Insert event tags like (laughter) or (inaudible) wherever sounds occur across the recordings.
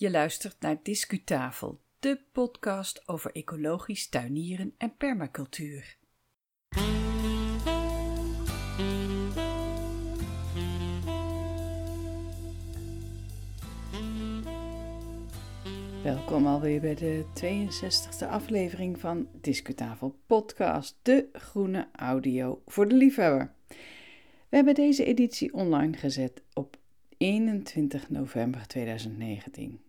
Je luistert naar Discutafel, de podcast over ecologisch tuinieren en permacultuur. Welkom alweer bij de 62e aflevering van Discutafel Podcast, de groene audio voor de liefhebber. We hebben deze editie online gezet op 21 november 2019.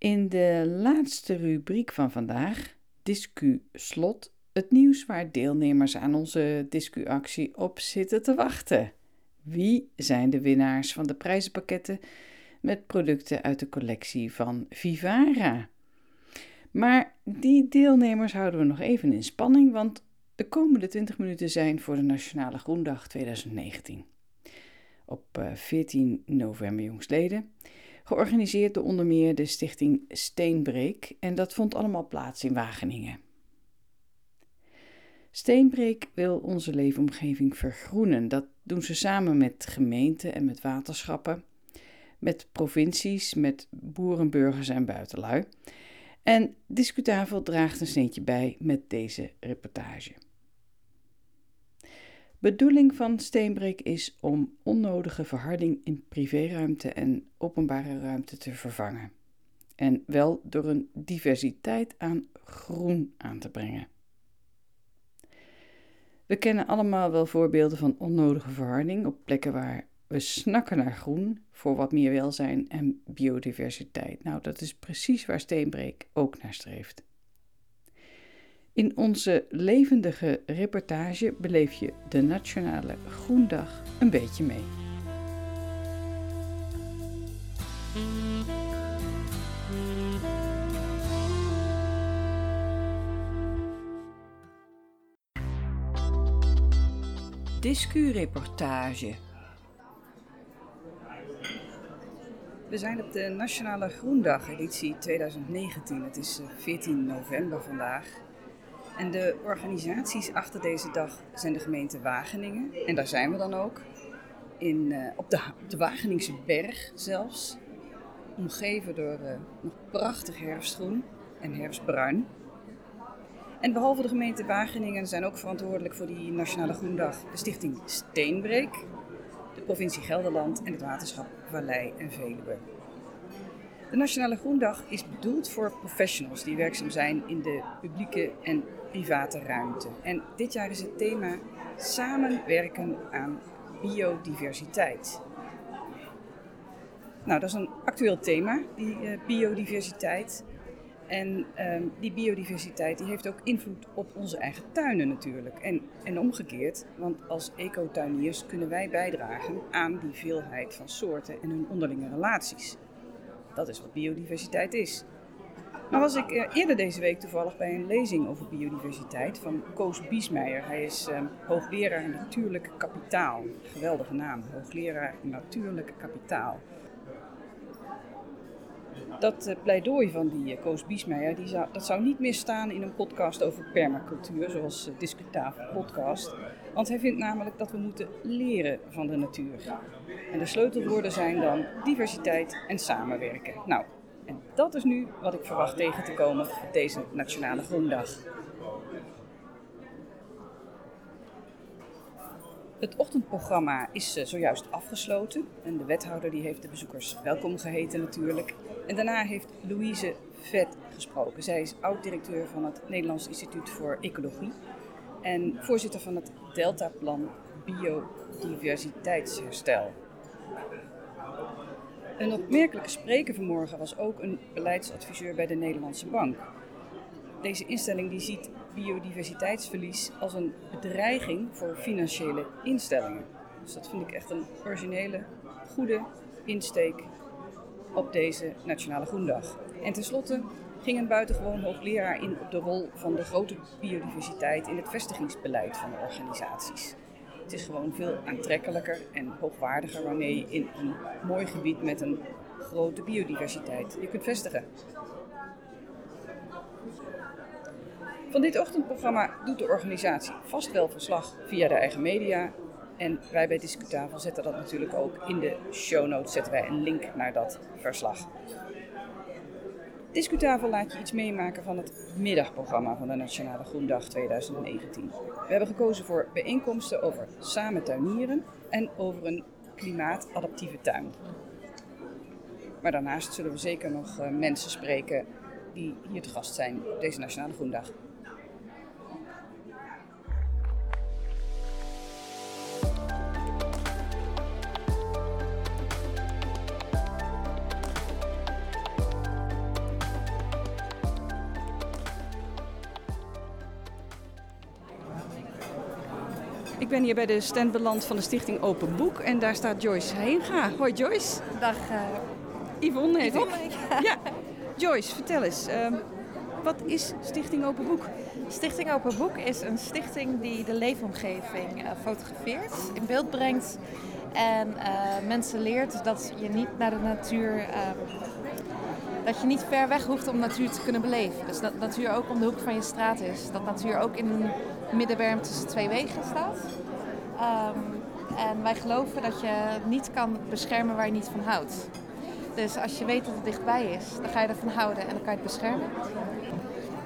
In de laatste rubriek van vandaag, Discu Slot, het nieuws waar deelnemers aan onze Discu-actie op zitten te wachten. Wie zijn de winnaars van de prijzenpakketten met producten uit de collectie van Vivara? Maar die deelnemers houden we nog even in spanning, want de komende 20 minuten zijn voor de Nationale Groendag 2019. Op 14 eh, november jongsleden georganiseerd door onder meer de stichting Steenbreek en dat vond allemaal plaats in Wageningen. Steenbreek wil onze leefomgeving vergroenen. Dat doen ze samen met gemeenten en met waterschappen, met provincies, met boeren, burgers en buitenlui. En Discutafel draagt een sneetje bij met deze reportage. Bedoeling van Steenbreek is om onnodige verharding in privéruimte en openbare ruimte te vervangen. En wel door een diversiteit aan groen aan te brengen. We kennen allemaal wel voorbeelden van onnodige verharding op plekken waar we snakken naar groen voor wat meer welzijn en biodiversiteit. Nou, dat is precies waar Steenbreek ook naar streeft. In onze levendige reportage beleef je de Nationale Groendag een beetje mee. Discu-reportage. We zijn op de Nationale Groendag editie 2019. Het is 14 eh, november vandaag. En de organisaties achter deze dag zijn de gemeente Wageningen. En daar zijn we dan ook. In, uh, op, de, de Wageningse berg zelfs. Omgeven door uh, nog prachtig herfstgroen en herfstbruin. En behalve de gemeente Wageningen zijn ook verantwoordelijk voor die Nationale Groendag de stichting Steenbreek, de provincie Gelderland en het waterschap Vallei en Veluwe. De Nationale Groendag is bedoeld voor professionals die werkzaam zijn in de publieke en private ruimte. En dit jaar is het thema samenwerken aan biodiversiteit. Nou, dat is een actueel thema, die uh, biodiversiteit. En uh, die biodiversiteit die heeft ook invloed op onze eigen tuinen natuurlijk. En, en omgekeerd, want als ecotuiniers kunnen wij bijdragen aan die veelheid van soorten en hun onderlinge relaties. Dat is wat biodiversiteit is. Nou was ik eh, eerder deze week toevallig bij een lezing over biodiversiteit van Koos Biesmeijer. Hij is uh, hoogleraar natuurlijk kapitaal. Geweldige naam, hoogleraar natuurlijk kapitaal. Dat uh, pleidooi van die uh, Koos Biesmeijer, die zou, dat zou niet meer staan in een podcast over permacultuur, zoals uh, podcast. Want hij vindt namelijk dat we moeten leren van de natuur. En de sleutelwoorden zijn dan diversiteit en samenwerken. Nou, en dat is nu wat ik verwacht tegen te komen op deze Nationale Groendag. Het ochtendprogramma is eh, zojuist afgesloten en de wethouder die heeft de bezoekers welkom geheten natuurlijk. En daarna heeft Louise Vet gesproken. Zij is oud-directeur van het Nederlands Instituut voor Ecologie en voorzitter van het Deltaplan Biodiversiteitsherstel. Een opmerkelijke spreker vanmorgen was ook een beleidsadviseur bij de Nederlandse Bank. Deze instelling die ziet biodiversiteitsverlies als een bedreiging voor financiële instellingen. Dus dat vind ik echt een originele, goede insteek op deze Nationale Groendag. En tenslotte ging een buitengewoon hoogleraar in op de rol van de grote biodiversiteit in het vestigingsbeleid van de organisaties. Het is gewoon veel aantrekkelijker en hoogwaardiger wanneer je in een mooi gebied met een grote biodiversiteit je kunt vestigen. Van dit ochtendprogramma doet de organisatie vast wel verslag via de eigen media. En wij bij Discutafel zetten dat natuurlijk ook in de show notes, zetten wij een link naar dat verslag. Discutafel laat je iets meemaken van het middagprogramma van de Nationale Groendag 2019. We hebben gekozen voor bijeenkomsten over samen tuinieren en over een klimaatadaptieve tuin. Maar daarnaast zullen we zeker nog eh, mensen spreken die hier te gast zijn op deze Nationale Groendag. Ben hier bij de stand beland van de stichting Open Boek en daar staat Joyce Heenga. Hoi Joyce. Dag uh, Yvonne heet Yvonne. ik. (laughs) Ja. Joyce, vertel eens. ehm, wat is Stichting Open Boek? Stichting Open Boek is een stichting die de leefomgeving eh, fotografeert, in beeld brengt en eh, mensen leert dat je niet naar de natuur, ehm, dat je niet ver weg hoeft om natuur te kunnen beleven. Dus dat natuur ook om de hoek van je straat is, dat natuur ook in een middenberm tussen twee wegen staat. Ehm, en wij geloven dat je niet kan beschermen waar je niet van houdt. Dus als je weet dat het dichtbij is, dan ga je ervan houden en dan kan je het beschermen.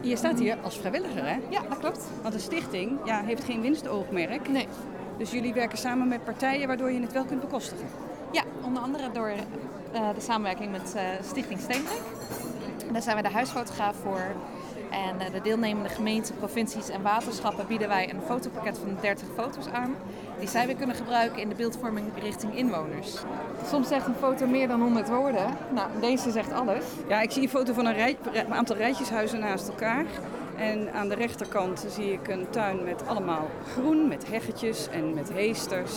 Je staat hier als vrijwilliger, hè? Ja, dat klopt. Want de stichting ja, heeft geen winstoogmerk. Nee. Dus jullie werken samen met partijen waardoor je het wel kunt bekostigen. Ja, onder andere door eh, de samenwerking met eh, Stichting Steenrijk. Daar zijn wij de huisfotograaf voor. En eh, de deelnemende gemeenten, provincies en waterschappen bieden wij een fotopakket van 30 foto's aan. Die zij weer kunnen gebruiken in de beeldvorming richting inwoners. Soms zegt een foto meer dan 100 woorden. Nou, deze zegt alles. Ja, ik zie een foto van een, rij- een aantal rijtjeshuizen naast elkaar. En aan de rechterkant zie ik een tuin met allemaal groen, met heggetjes en met heesters.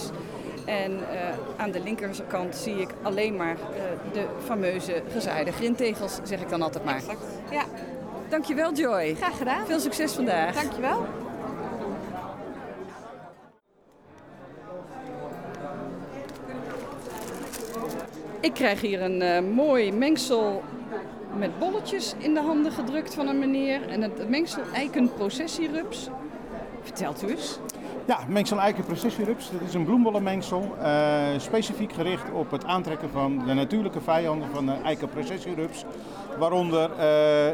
En eh, aan de linkerkant zie ik alleen maar eh, de fameuze gezaaide grintegels, zeg ik dan altijd maar. Ja, Dankjewel Joy. graag gedaan. Veel succes vandaag. Dankjewel. Ik krijg hier een eh, mooi mengsel met bolletjes in de handen gedrukt van een meneer. En het mengsel eikenprocessierups. Vertelt u eens. Ja, mengsel eiken processierups. Dat is een bloembollenmengsel. eh, specifiek gericht op het aantrekken van de natuurlijke vijanden van de eiken processierups. Waaronder eh,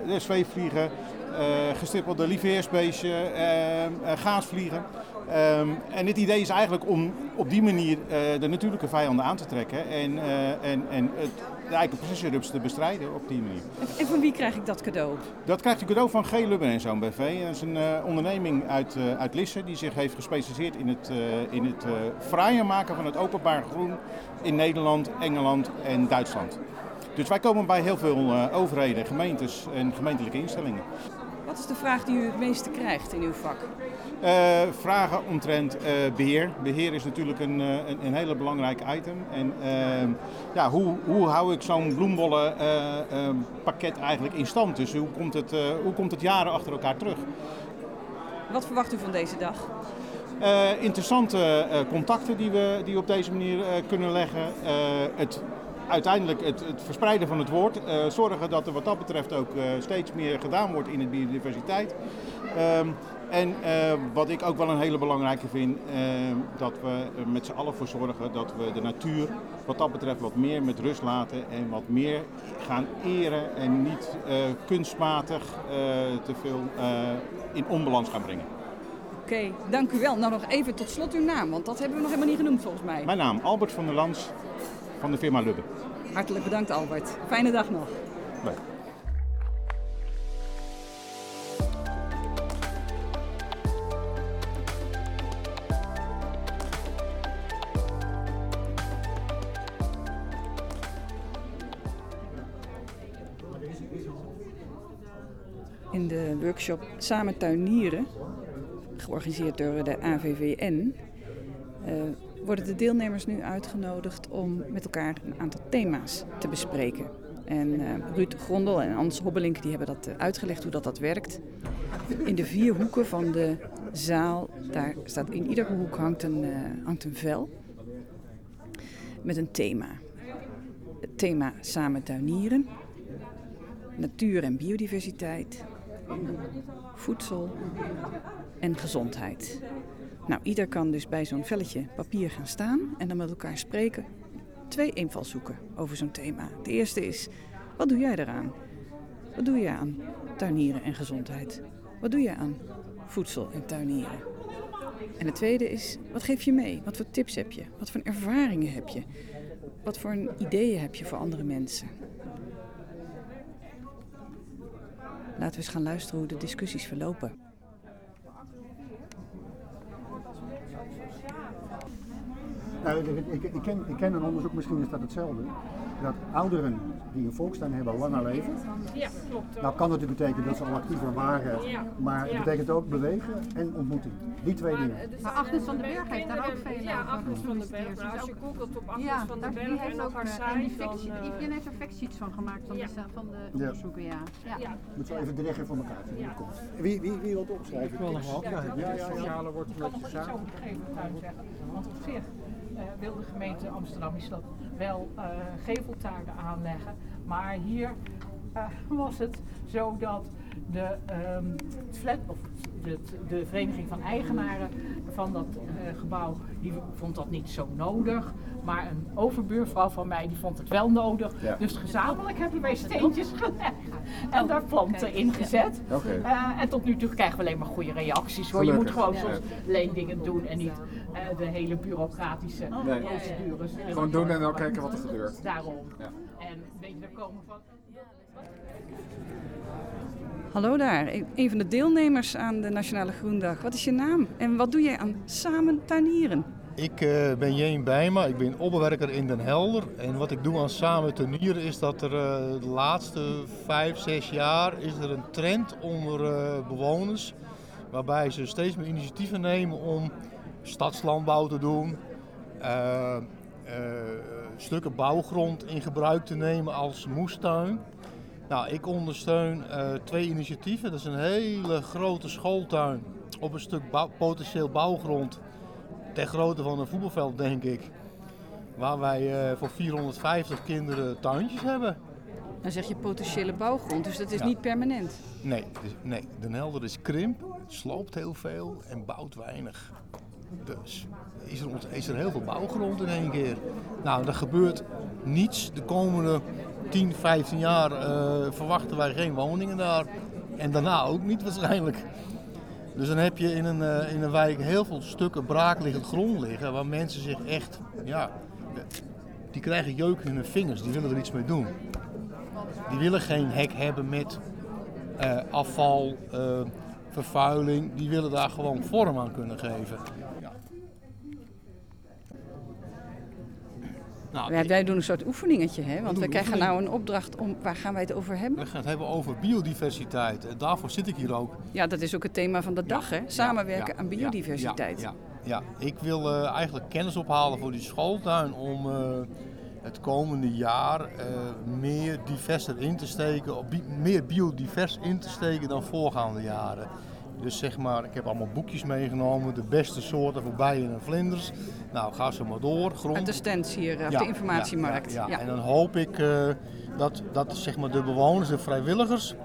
de zweefvliegen, eh gestippelde lieveheersbeestje, eh, eh, gaasvliegen. Ehm, en het idee is eigenlijk om op die manier de natuurlijke vijanden aan te trekken en, en, en het, de eikenprocessierups te bestrijden op die manier. En van wie krijg ik dat cadeau? Dat krijgt u cadeau van G. Lubben en Zoon BV. Dat is een eh, onderneming uit, eh, uit Lisse die zich heeft gespecialiseerd in het, eh, in het fraaier maken van het openbaar groen in Nederland, Engeland en Duitsland. Dus wij komen bij heel veel overheden, gemeentes en gemeentelijke instellingen. Wat is de vraag die u het meeste krijgt in uw vak? Eh, vragen omtrent eh, beheer. Beheer is natuurlijk een, eh, een, een hele belangrijk item. En ehm, ja, hoe, hoe hou ik zo'n bloembollen eh, ehm, pakket eigenlijk in stand? Dus hoe komt, het, hoe komt het jaren achter elkaar terug? Wat verwacht u van deze dag? Interessante contacten die we, die we op deze manier kunnen leggen. Het, uiteindelijk het, het verspreiden van het woord. Zorgen dat er wat dat betreft ook steeds meer gedaan wordt in de biodiversiteit. Ehm, en eh, wat ik ook wel een hele belangrijke vind, eh, dat we er met z'n allen voor zorgen dat we de natuur wat dat betreft wat meer met rust laten en wat meer gaan eren en niet eh, kunstmatig te veel in onbalans gaan brengen. Oké, dank u wel. Nou nog even tot slot uw naam, want dat hebben we nog helemaal niet genoemd volgens mij. Mijn naam Albert van der Lans van de firma Lubbe. Hartelijk bedankt Albert. Fijne dag nog. Leuk. Workshop Samen tuinieren, georganiseerd door de AVVN, eh, worden de deelnemers nu uitgenodigd om met elkaar een aantal thema's te bespreken. En eh, Ruud Grondel en Ans Hobbelink die hebben dat eh, uitgelegd hoe dat, dat werkt. In de vier hoeken van de zaal, daar staat in iedere hoek hangt een, hangt een vel met een thema. Het thema Samen tuinieren, natuur en biodiversiteit, voedsel en gezondheid. Nou, ieder kan dus bij zo'n velletje papier gaan staan en dan met elkaar spreken. Twee invalshoeken over zo'n thema. De eerste is, wat doe jij eraan? Wat doe je aan tuinieren en gezondheid? Wat doe je aan voedsel en tuinieren? En de tweede is, wat geef je mee? Wat voor tips heb je? Wat voor ervaringen heb je? Wat voor ideeën heb je voor andere mensen? Laten we eens gaan luisteren hoe de discussies verlopen. Nou, ik, ik, ken, ik ken een onderzoek, misschien is dat hetzelfde. Dat ouderen die een volkstuin hebben langer leven. Ja, klopt. Nou kan natuurlijk betekenen dat ze al actiever waren, Ja. maar het Ja. betekent ook bewegen en ontmoeting. Die twee dingen. het is- Maar Agnes van den Berg heeft daar ook veel Ja, Agnes van den Berg. Nou, als je googelt op Agnes Ja, van den die Berg heeft en ook op haar eh, en die site, dan... eh, Iedereen heeft er factsheets van gemaakt van, Ja. de, van de Ja. onderzoeken, ja. ja. ja. Moet zo even de rechter voor elkaar zien het Ja. komt. Wie, wie, wie wil het opschrijven? Ik wil nog wel. Ja, ja, ja. sociale wordt een beetje samen. geveltuin zeggen. Want op zich eh, wil de gemeente Amsterdam is dat wel eh, geveltuinen aanleggen. Maar hier eh, (laughs) was het zo dat de, het flat, of de, vereniging van eigenaren van dat eh, gebouw, die vond dat niet zo nodig. Maar een overbuurvrouw van mij die vond het wel nodig. Ja. Dus gezamenlijk hebben wij steentjes gelegd en daar planten in gezet. Eh, en tot nu toe krijgen we alleen maar goede reacties. Hoor. Je moet gewoon soms leendingen doen en niet eh, de hele bureaucratische Nee. procedures. Gewoon doen en dan kijken wat er gebeurt. Daarom. Ja. En weet je, daar komen van. Hallo daar, e- een van de deelnemers aan de Nationale Groendag. Wat is je naam en wat doe jij aan samen tuinieren? Ik eh, ben Jeen Bijma, ik ben opbewerker in Den Helder. En wat ik doe aan samen tuinieren is dat er eh, de laatste vijf, zes jaar is er een trend onder eh, bewoners. Waarbij ze steeds meer initiatieven nemen om stadslandbouw te doen. stukken bouwgrond in gebruik te nemen als moestuin. Nou, ik ondersteun twee initiatieven. Dat is een hele grote schooltuin op een stuk potentieel bouwgrond ter grootte van een voetbalveld, denk ik. Waar wij eh, voor 450 kinderen tuintjes hebben. Dan zeg je potentiële bouwgrond, dus dat is Ja. niet permanent. Nee, dus- nee, Den Helder is krimp, sloopt heel veel en bouwt weinig. Dus is er, is er heel veel bouwgrond in één keer. Nou, er gebeurt niets. De komende 10, 15 jaar eh, verwachten wij geen woningen daar. En daarna ook niet waarschijnlijk. Dus dan heb je in een, eh, in een wijk heel veel stukken braakliggend grond liggen waar mensen zich echt, ja, die krijgen jeuk in hun vingers, die willen er iets mee doen. Die willen geen hek hebben met eh, afval, eh, vervuiling, die willen daar gewoon vorm aan kunnen geven. Nou, Wij, wij doen een soort oefeningetje, hè? want we krijgen oefening. nou een opdracht om, waar gaan wij het over hebben? we gaan het hebben over biodiversiteit. En daarvoor zit ik hier ook. Ja, dat is ook het thema van de dag, hè? Samenwerken aan biodiversiteit. Ja, ja, ja. ik wil eh, eigenlijk kennis ophalen voor die schooltuin om eh, het komende jaar eh, meer diverser in te steken, meer biodivers in te steken dan voorgaande jaren. Dus zeg maar, ik heb allemaal boekjes meegenomen, de beste soorten voor bijen en vlinders. Nou, ga zo maar door. Grond, Uit de stands hier, eh, op Ja, de informatiemarkt. Ja, ja, Ja. En dan hoop ik eh, dat, dat zeg maar, de bewoners en vrijwilligers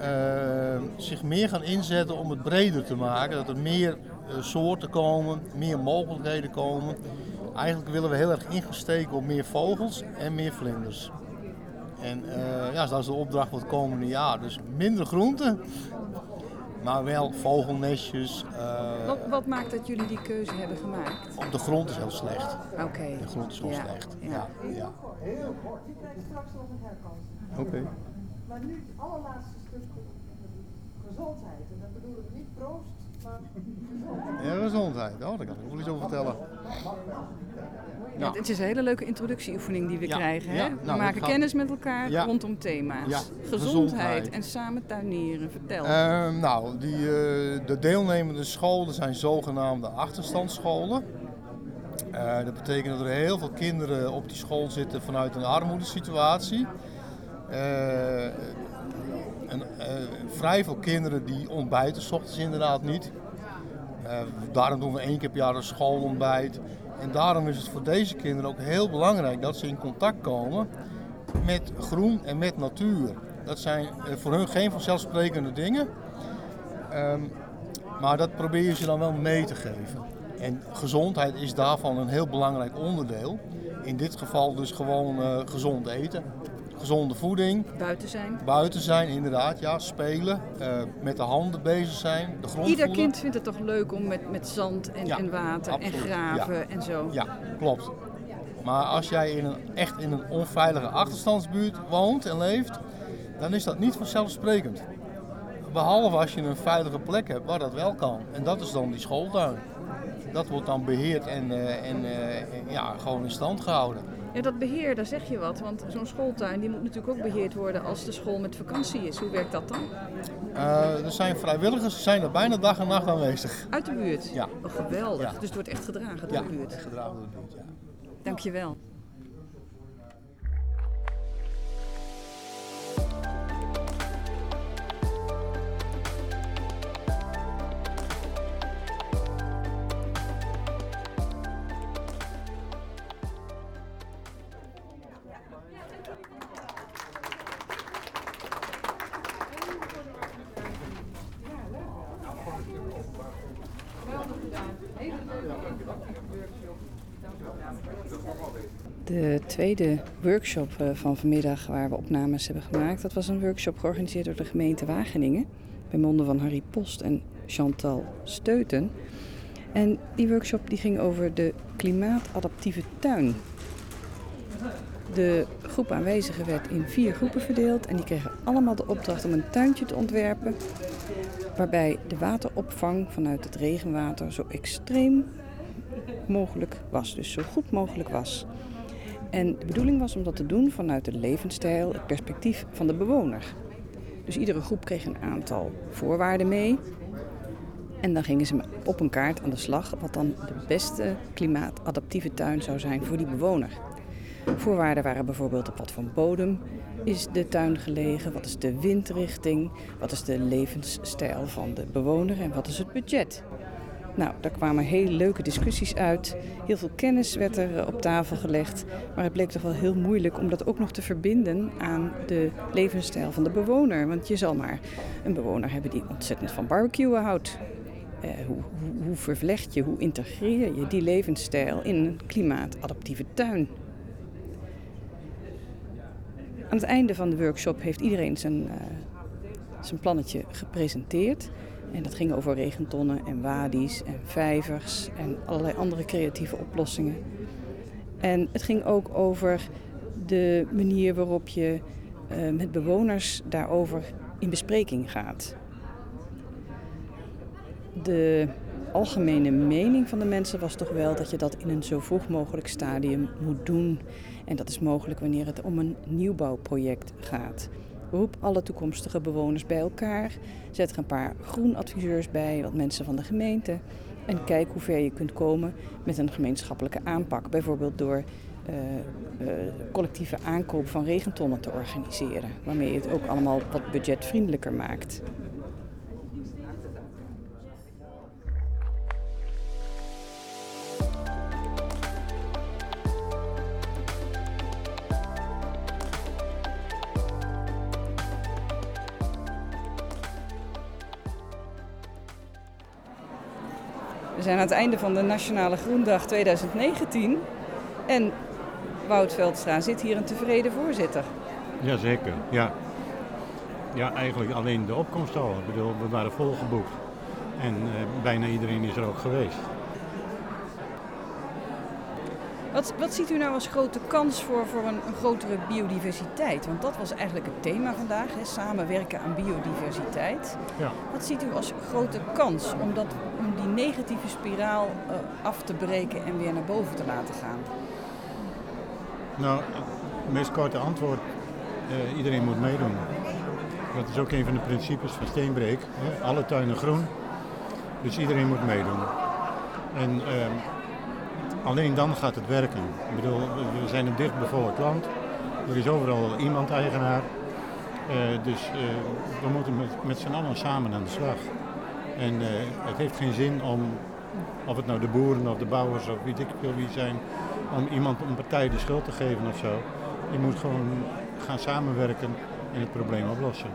eh, zich meer gaan inzetten om het breder te maken. Dat er meer soorten komen, meer mogelijkheden komen. Eigenlijk willen we heel erg ingesteken op meer vogels en meer vlinders. En ja, dat is de opdracht voor het komende jaar. Dus minder groenten, maar wel vogelnestjes. eh, Wat, wat maakt dat jullie die keuze hebben gemaakt? op de grond is heel slecht. Oké. De grond is heel Ja, slecht. ja. Ja, ja. Oké. Maar nu het allerlaatste stuk gezondheid. En dat bedoelen we niet proost. Ja, gezondheid. Oh, daar kan ik wel iets over vertellen. Ja, het is een hele leuke introductieoefening die we Ja, krijgen. Hè? ja. we Nou, maken gaat- kennis met elkaar Ja. rondom thema's. Ja, Gezondheid, gezondheid. en samen tuinieren. Vertel. Ehm, nou, die, eh, de deelnemende scholen zijn zogenaamde achterstandsscholen. Eh, dat betekent dat er heel veel kinderen op die school zitten vanuit een armoedesituatie. Eh, vrij veel kinderen die ontbijten, ochtends inderdaad niet. Eh, daarom doen we één keer per jaar een schoolontbijt. En daarom is het voor deze kinderen ook heel belangrijk dat ze in contact komen met groen en met natuur. Dat zijn eh, voor hun geen vanzelfsprekende dingen. Ehm, Maar dat probeer je ze dan wel mee te geven. En gezondheid is daarvan een heel belangrijk onderdeel. In dit geval dus gewoon gezond eten. Gezonde voeding. Buiten zijn. Buiten zijn, inderdaad, ja. Spelen. eh, met de handen bezig zijn. De grond Ieder voelen. kind vindt het toch leuk om met, met zand en, Ja, en water absoluut, en graven ja. en zo. Ja, klopt. Maar als jij in een, echt in een onveilige achterstandsbuurt woont en leeft, dan is dat niet vanzelfsprekend. Behalve als je een veilige plek hebt waar dat wel kan. En dat is dan die schooltuin. Dat wordt dan beheerd en, eh, en eh, en ja, gewoon in stand gehouden. Ja, dat beheer, daar zeg je wat. Want zo'n schooltuin die moet natuurlijk ook beheerd worden als de school met vakantie is. Hoe werkt dat dan? Eh, er zijn vrijwilligers, die zijn er bijna dag en nacht aanwezig. Uit de buurt? Ja. Oh, geweldig. Ja. Dus het wordt echt gedragen door Ja, de buurt. gedragen door de buurt, ja. Dankjewel. De tweede workshop eh, van vanmiddag waar we opnames hebben gemaakt, dat was een workshop georganiseerd door de gemeente Wageningen. Bij monden van Harry Post en Chantal Steuten. En die workshop die ging over de klimaatadaptieve tuin. De groep aanwezigen werd in vier groepen verdeeld en die kregen allemaal de opdracht om een tuintje te ontwerpen waarbij de wateropvang vanuit het regenwater zo extreem mogelijk was, dus zo goed mogelijk was. En de bedoeling was om dat te doen vanuit de levensstijl, het perspectief van de bewoner. Dus iedere groep kreeg een aantal voorwaarden mee. En dan gingen ze op een kaart aan de slag wat dan de beste klimaatadaptieve tuin zou zijn voor die bewoner. Voorwaarden waren bijvoorbeeld op wat voor bodem is de tuin gelegen, wat is de windrichting, wat is de levensstijl van de bewoner en wat is het budget. Nou, daar kwamen hele leuke discussies uit. Heel veel kennis werd er eh, op tafel gelegd. Maar het bleek toch wel heel moeilijk om dat ook nog te verbinden aan de levensstijl van de bewoner. Want je zal maar een bewoner hebben die ontzettend van barbecuen houdt. Eh, hoe, hoe, hoe vervlecht je, hoe integreer je die levensstijl in een klimaatadaptieve tuin? Aan het einde van de workshop heeft iedereen zijn, eh, zijn plannetje gepresenteerd. En dat ging over regentonnen en wadi's en vijvers en allerlei andere creatieve oplossingen. En het ging ook over de manier waarop je eh, met bewoners daarover in bespreking gaat. De algemene mening van de mensen was toch wel dat je dat in een zo vroeg mogelijk stadium moet doen. En dat is mogelijk wanneer het om een nieuwbouwproject gaat. Roep alle toekomstige bewoners bij elkaar. Zet er een paar groenadviseurs bij, wat mensen van de gemeente. En kijk hoe ver je kunt komen met een gemeenschappelijke aanpak. Bijvoorbeeld door eh, eh, collectieve aankoop van regentonnen te organiseren. Waarmee je het ook allemaal wat budgetvriendelijker maakt. Zijn aan het einde van de Nationale Groendag 2019. En Wout Veldstra zit hier een tevreden voorzitter. Jazeker, ja. Ja, eigenlijk alleen de opkomst al. Ik bedoel, we waren volgeboekt. En eh, bijna iedereen is er ook geweest. Wat, wat ziet u nou als grote kans voor, voor een, een grotere biodiversiteit? Want dat was eigenlijk het thema vandaag, hè? samenwerken aan biodiversiteit. Ja. Wat ziet u als grote kans om, dat, om die negatieve spiraal eh, af te breken en weer naar boven te laten gaan? Nou, het meest korte antwoord, eh, iedereen moet meedoen. Dat is ook een van de principes van Steenbreek. Hè? Alle tuinen groen, dus iedereen moet meedoen. En ehm, alleen dan gaat het werken. Ik bedoel, we- zijn een dichtbevolkt land. Er is overal iemand eigenaar. Eh, dus eh, we moeten met, met z'n allen samen aan de slag. En eh, het heeft geen zin om, of het nou de boeren of de bouwers of weet ik veel wie zijn, om iemand een partij de schuld te geven of zo. Je moet gewoon gaan samenwerken en het probleem oplossen.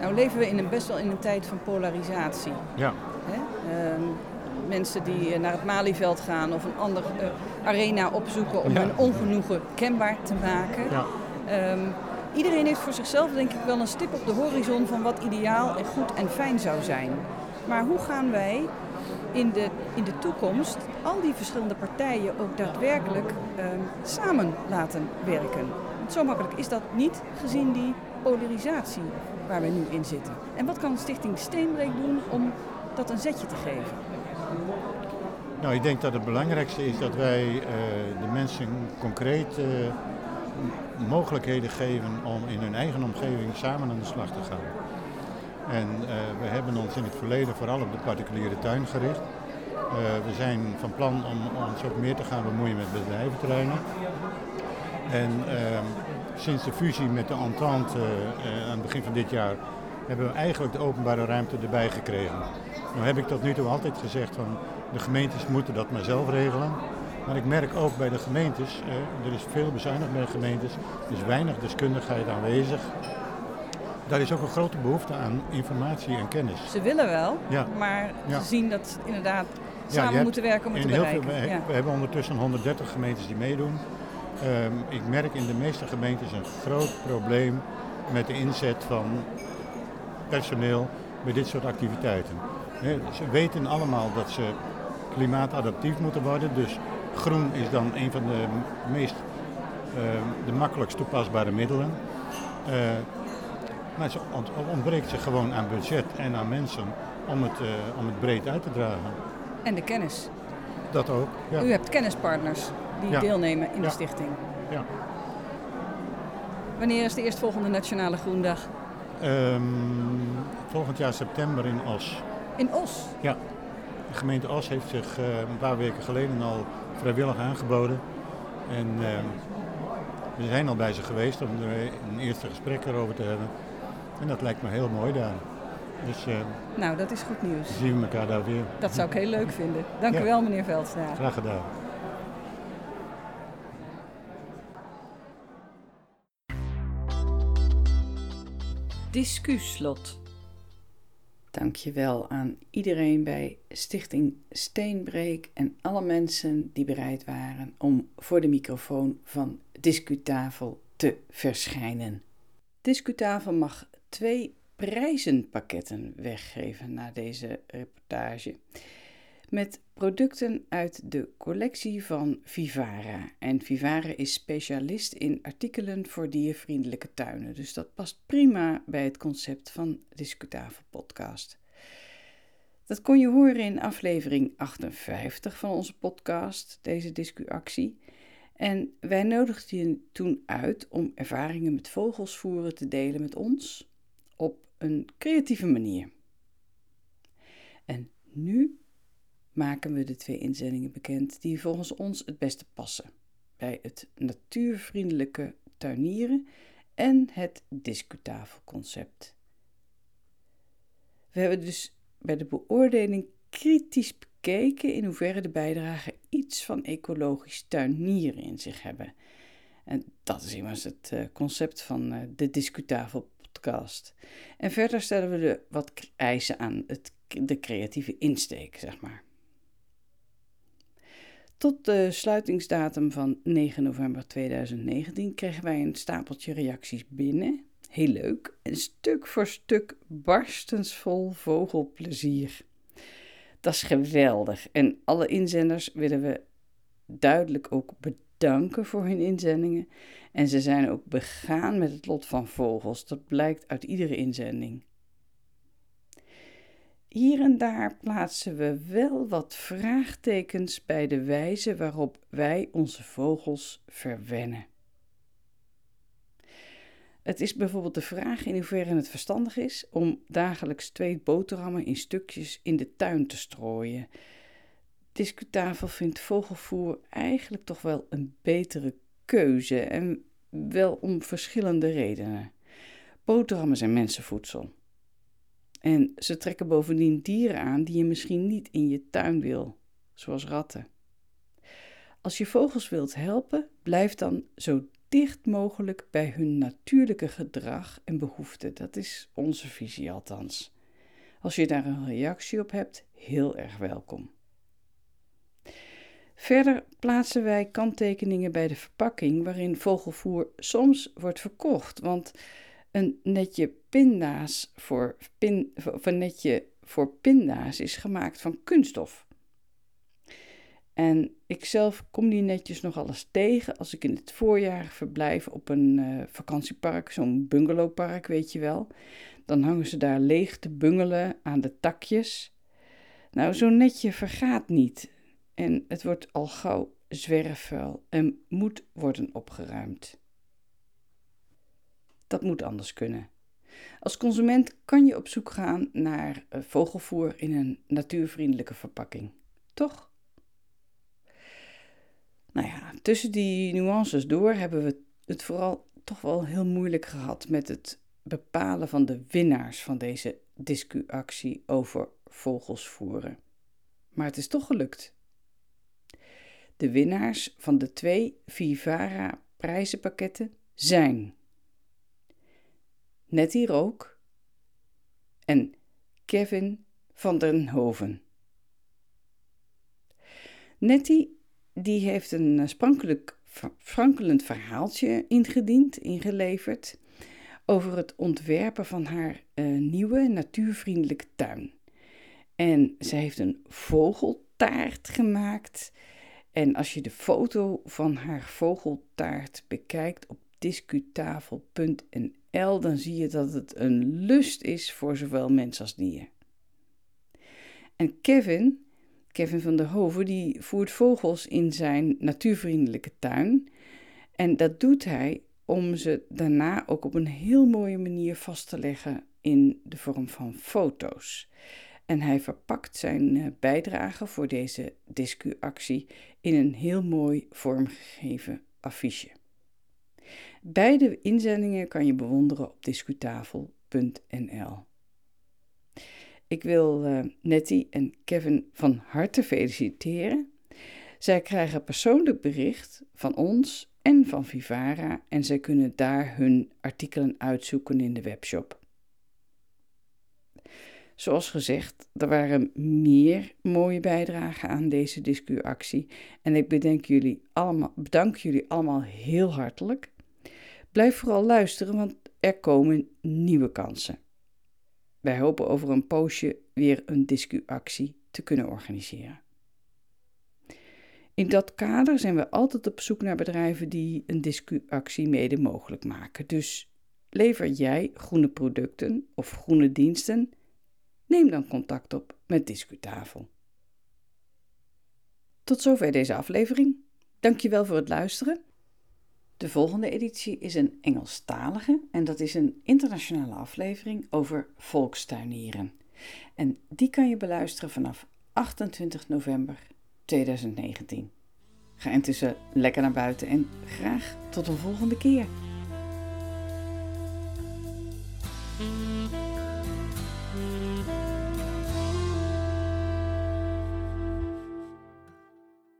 Nou leven we in een, best wel in een tijd van polarisatie. Ja. Hè? Ehm, mensen die eh, naar het Malieveld gaan of een andere eh, arena opzoeken om Ja. hun ongenoegen kenbaar te maken. Ja. Ehm, iedereen heeft voor zichzelf denk ik wel een stip op de horizon van wat ideaal en goed en fijn zou zijn. Maar hoe gaan wij in de, in de toekomst al die verschillende partijen ook daadwerkelijk ehm, samen laten werken? Want zo makkelijk is dat niet gezien die polarisatie waar we nu in zitten. En wat kan Stichting Steenbreek doen om dat een zetje te geven? Nou, ik denk dat het belangrijkste is dat wij eh, de mensen concreet eh, mogelijkheden geven om in hun eigen omgeving samen aan de slag te gaan. En eh, we hebben ons in het verleden vooral op de particuliere tuin gericht. We zijn van plan om ons ook meer te gaan bemoeien met bedrijventerreinen. En ehm, sinds de fusie met de Entente aan het begin van dit jaar hebben we eigenlijk de openbare ruimte erbij gekregen. Nou heb ik tot nu toe altijd gezegd van de gemeentes moeten dat maar zelf regelen. Maar ik merk ook bij de gemeentes, eh, er is veel bezuinigd bij de gemeentes, er is weinig deskundigheid aanwezig. Daar is ook een grote behoefte aan informatie en kennis. Ze willen wel, Ja. maar Ja. ze zien dat ze inderdaad samen moeten werken om het te heel bereiken. Veel, we, we hebben ondertussen 130 gemeentes die meedoen. Ehm, ik merk in de meeste gemeentes een groot probleem met de inzet van personeel bij dit soort activiteiten. Ze weten allemaal dat ze klimaatadaptief moeten worden, dus groen is dan een van de meest ehm, de makkelijkst toepasbare middelen. Eh, maar ze ont- ontbreekt ze gewoon aan budget en aan mensen om het, eh, om het breed uit te dragen. En de kennis. Dat ook. Ja. U hebt kennispartners die Ja. deelnemen in de stichting. Ja. Wanneer is de eerstvolgende Nationale Groendag? Ehm, volgend jaar september in Os. In Os. Ja. De gemeente Os heeft zich eh, een paar weken geleden al vrijwillig aangeboden. En ehm, we zijn al bij ze geweest om er een eerste gesprek erover te hebben. En dat lijkt me heel mooi daar. Dus eh, Nou, dat is goed nieuws. zien we elkaar daar weer. Dat zou ik heel leuk vinden. Dank Ja. u wel, meneer Veldstra. Graag gedaan. Discuslot. Dankjewel aan iedereen bij Stichting Steenbreek en alle mensen die bereid waren om voor de microfoon van Discutafel te verschijnen. Discutafel mag twee prijzenpakketten weggeven na deze reportage. Met producten uit de collectie van Vivara. En Vivara is specialist in artikelen voor diervriendelijke tuinen. Dus dat past prima bij het concept van Discutafel Podcast. Dat kon je horen in aflevering 58 van onze podcast, deze discuactie. En wij nodigden je toen uit om ervaringen met vogels voeren te delen met ons op een creatieve manier. En nu maken we de twee inzendingen bekend die volgens ons het beste passen bij het natuurvriendelijke tuinieren en het discutafelconcept. We hebben dus bij de beoordeling kritisch bekeken in hoeverre de bijdragen iets van ecologisch tuinieren in zich hebben. En dat is immers het eh, concept van eh, de Discutafel podcast. En verder stellen we de wat eisen aan het, de creatieve insteek, zeg maar. Tot de sluitingsdatum van 9 november 2019 kregen wij een stapeltje reacties binnen. Heel leuk. En stuk voor stuk barstensvol vogelplezier. Dat is geweldig. En alle inzenders willen we duidelijk ook bedanken voor hun inzendingen. En ze zijn ook begaan met het lot van vogels. Dat blijkt uit iedere inzending. Hier en daar plaatsen we wel wat vraagtekens bij de wijze waarop wij onze vogels verwennen. Het is bijvoorbeeld de vraag in hoeverre het verstandig is om dagelijks twee boterhammen in stukjes in de tuin te strooien. Discutafel vindt vogelvoer eigenlijk toch wel een betere keuze en wel om verschillende redenen. Boterhammen zijn mensenvoedsel. En ze trekken bovendien dieren aan die je misschien niet in je tuin wil, zoals ratten. Als je vogels wilt helpen, blijf dan zo dicht mogelijk bij hun natuurlijke gedrag en behoeften. Dat is onze visie althans. Als je daar een reactie op hebt, heel erg welkom. Verder plaatsen wij kanttekeningen bij de verpakking waarin vogelvoer soms wordt verkocht, want een netje pinda's voor, pin, of netje voor pinda's is gemaakt van kunststof. En ik zelf kom die netjes nog alles tegen als ik in het voorjaar verblijf op een uh, vakantiepark, zo'n bungalowpark, weet je wel. Dan hangen ze daar leeg te bungelen aan de takjes. Nou, zo'n netje vergaat niet en het wordt al gauw zwerfvuil en moet worden opgeruimd. Dat moet anders kunnen. Als consument kan je op zoek gaan naar eh, vogelvoer in een natuurvriendelijke verpakking, toch? Nou ja, tussen die nuances door hebben we het vooral toch wel heel moeilijk gehad met het bepalen van de winnaars van deze discuactie over vogels voeren. Maar het is toch gelukt. De winnaars van de twee Vivara prijzenpakketten zijn Nettie Rook en Kevin van den Hoven. Nettie die heeft een eh, sprankelend verhaaltje ingediend, ingeleverd, over het ontwerpen van haar uh, nieuwe natuurvriendelijke tuin. En ze heeft een vogeltaart gemaakt. En als je de foto van haar vogeltaart bekijkt op discutafel.nl, dan zie je dat het een lust is voor zowel mens als dier. En Kevin, Kevin van der Hoven, die voert vogels in zijn natuurvriendelijke tuin. En dat doet hij om ze daarna ook op een heel mooie manier vast te leggen in de vorm van foto's. En hij verpakt zijn eh, bijdrage voor deze discuactie in een heel mooi vormgegeven affiche. Beide inzendingen kan je bewonderen op discutafel.nl. Ik wil uh, Nettie en Kevin van harte feliciteren. Zij krijgen persoonlijk bericht van ons en van Vivara en zij kunnen daar hun artikelen uitzoeken in de webshop. Zoals gezegd, er waren meer mooie bijdragen aan deze discuactie en ik jullie allemaal, bedank jullie allemaal heel hartelijk. Blijf vooral luisteren, want er komen nieuwe kansen. Wij hopen over een poosje weer een discuactie te kunnen organiseren. In dat kader zijn we altijd op zoek naar bedrijven die een discuactie mede mogelijk maken. Dus lever jij groene producten of groene diensten? Neem dan contact op met Discutafel. Tot zover deze aflevering. Dankjewel voor het luisteren. De volgende editie is een Engelstalige en dat is een internationale aflevering over volkstuinieren. En die kan je beluisteren vanaf 28 november 2019. Ga intussen lekker naar buiten en graag tot een volgende keer.